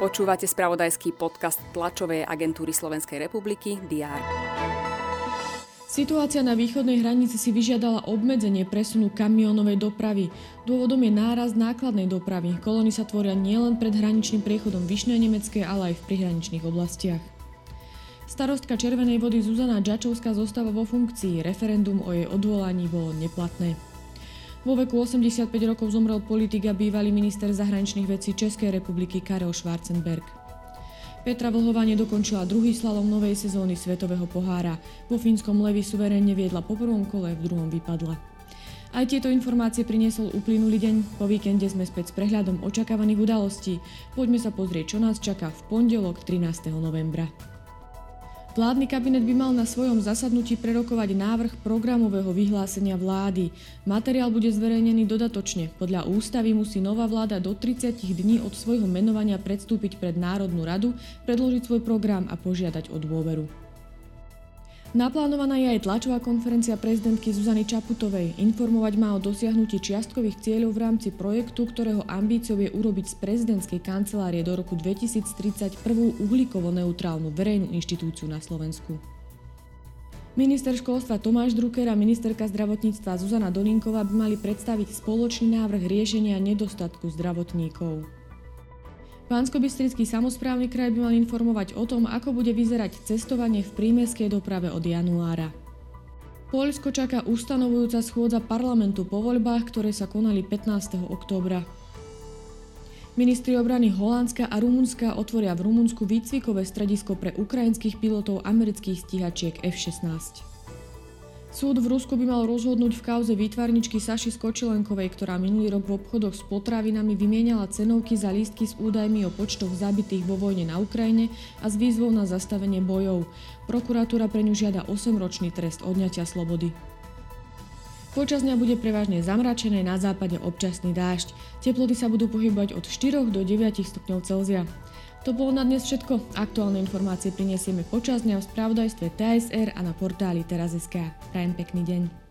Počúvate spravodajský podcast tlačovej agentúry Slovenskej republiky DR. Situácia na východnej hranici si vyžiadala obmedzenie presunu kamionovej dopravy. Dôvodom je náraz nákladnej dopravy. Kolóny sa tvoria nielen pred hraničným priechodom Vyšnej Nemeckej, ale aj v prihraničných oblastiach. Starostka Červenej vody Zuzana Džačovská zostáva vo funkcii. Referendum o jej odvolaní bolo neplatné. Vo veku 85 rokov zomrel politik a bývalý minister zahraničných vecí Českej republiky Karel Schwarzenberg. Petra Vlhová nedokončila druhý slalom novej sezóny Svetového pohára. Vo fínskom Levi suverénne viedla po prvom kole, v druhom vypadla. Aj tieto informácie priniesol uplynulý deň. Po víkende sme späť s prehľadom očakávaných udalostí. Poďme sa pozrieť, čo nás čaká v pondelok 13. novembra. Vládny kabinet by mal na svojom zasadnutí prerokovať návrh programového vyhlásenia vlády. Materiál bude zverejnený dodatočne. Podľa ústavy musí nová vláda do 30 dní od svojho menovania predstúpiť pred Národnú radu, predložiť svoj program a požiadať o dôveru. Naplánovaná je aj tlačová konferencia prezidentky Zuzany Čaputovej. Informovať má o dosiahnutí čiastkových cieľov v rámci projektu, ktorého ambíciou je urobiť z prezidentskej kancelárie do roku 2030 prvú uhlíkovo neutrálnu verejnú inštitúciu na Slovensku. Minister školstva Tomáš Drucker a ministerka zdravotníctva Zuzana Dolinková by mali predstaviť spoločný návrh riešenia nedostatku zdravotníkov pánsko samozprávny kraj by mal informovať o tom, ako bude vyzerať cestovanie v prímeskej doprave od januára. Poľsko čaká ustanovujúca schôdza parlamentu po voľbách, ktoré sa konali 15. októbra. Ministri obrany Holandska a Rumunska otvoria v Rumunsku výcvikové stredisko pre ukrajinských pilotov amerických stíhačiek F-16. Súd v Rusku by mal rozhodnúť v kauze výtvarničky Saši Skočilenkovej, ktorá minulý rok v obchodoch s potravinami vymieniala cenovky za lístky s údajmi o počtoch zabitých vo vojne na Ukrajine a s výzvou na zastavenie bojov. Prokuratúra pre ňu žiada 8-ročný trest odňatia slobody. Počas dňa bude prevažne zamračené, na západe občasný dážď. Teploty sa budú pohybovať od 4 do 9 stupňov Celzia. To bolo na dnes všetko. Aktuálne informácie prinesieme počas dňa v spravodajstve TSR a na portáli teraz.sk. Prajem pekný deň.